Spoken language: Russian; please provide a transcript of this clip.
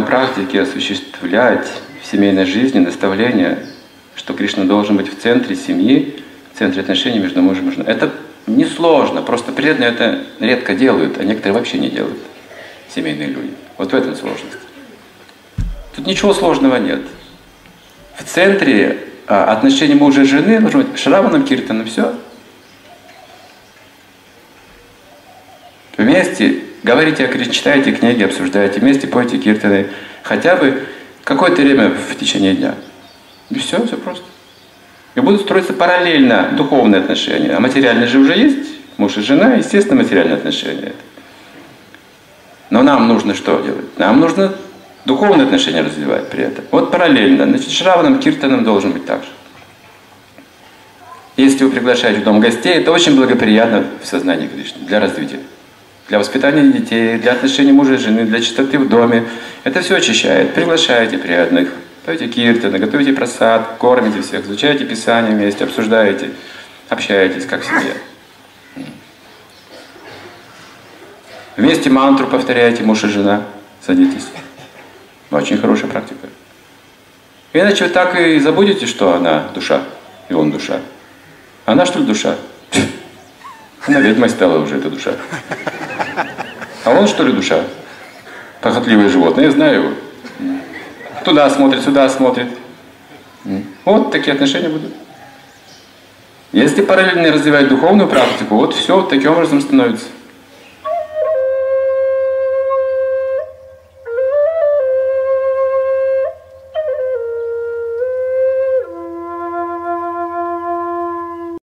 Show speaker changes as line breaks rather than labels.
практике осуществлять в семейной жизни наставление, что Кришна должен быть в центре семьи, в центре отношений между мужем и женой. Это несложно, просто преданные это редко делают, а некоторые вообще не делают, семейные люди. Вот в этом сложность. Тут ничего сложного нет. В центре а, отношений мужа и жены должно быть Шраваном, Киртаном, все. Вместе говорите, читаете книги, обсуждаете, вместе пойте киртаны, хотя бы какое-то время в течение дня. И все, все просто. И будут строиться параллельно духовные отношения. А материальные же уже есть. Муж и жена, естественно, материальные отношения. Но нам нужно что делать? Нам нужно духовные отношения развивать при этом. Вот параллельно. Значит, Шраваном, Киртаном должен быть так же. Если вы приглашаете в дом гостей, это очень благоприятно в сознании Кришны для развития. Для воспитания детей, для отношений мужа и жены, для чистоты в доме. Это все очищает. Приглашайте приятных. Пойте киртаны, готовите просад, кормите всех, изучайте Писание вместе, обсуждаете, общаетесь как семья. Вместе мантру повторяете, муж и жена, садитесь. Очень хорошая практика. Иначе вы так и забудете, что она душа, и он душа. Она что ли душа? Она ведьмой стала уже, эта душа. Он что ли душа? Похотливое животное, я знаю его. Туда смотрит, сюда смотрит. Вот такие отношения будут. Если параллельно развивать духовную практику, вот все таким образом становится.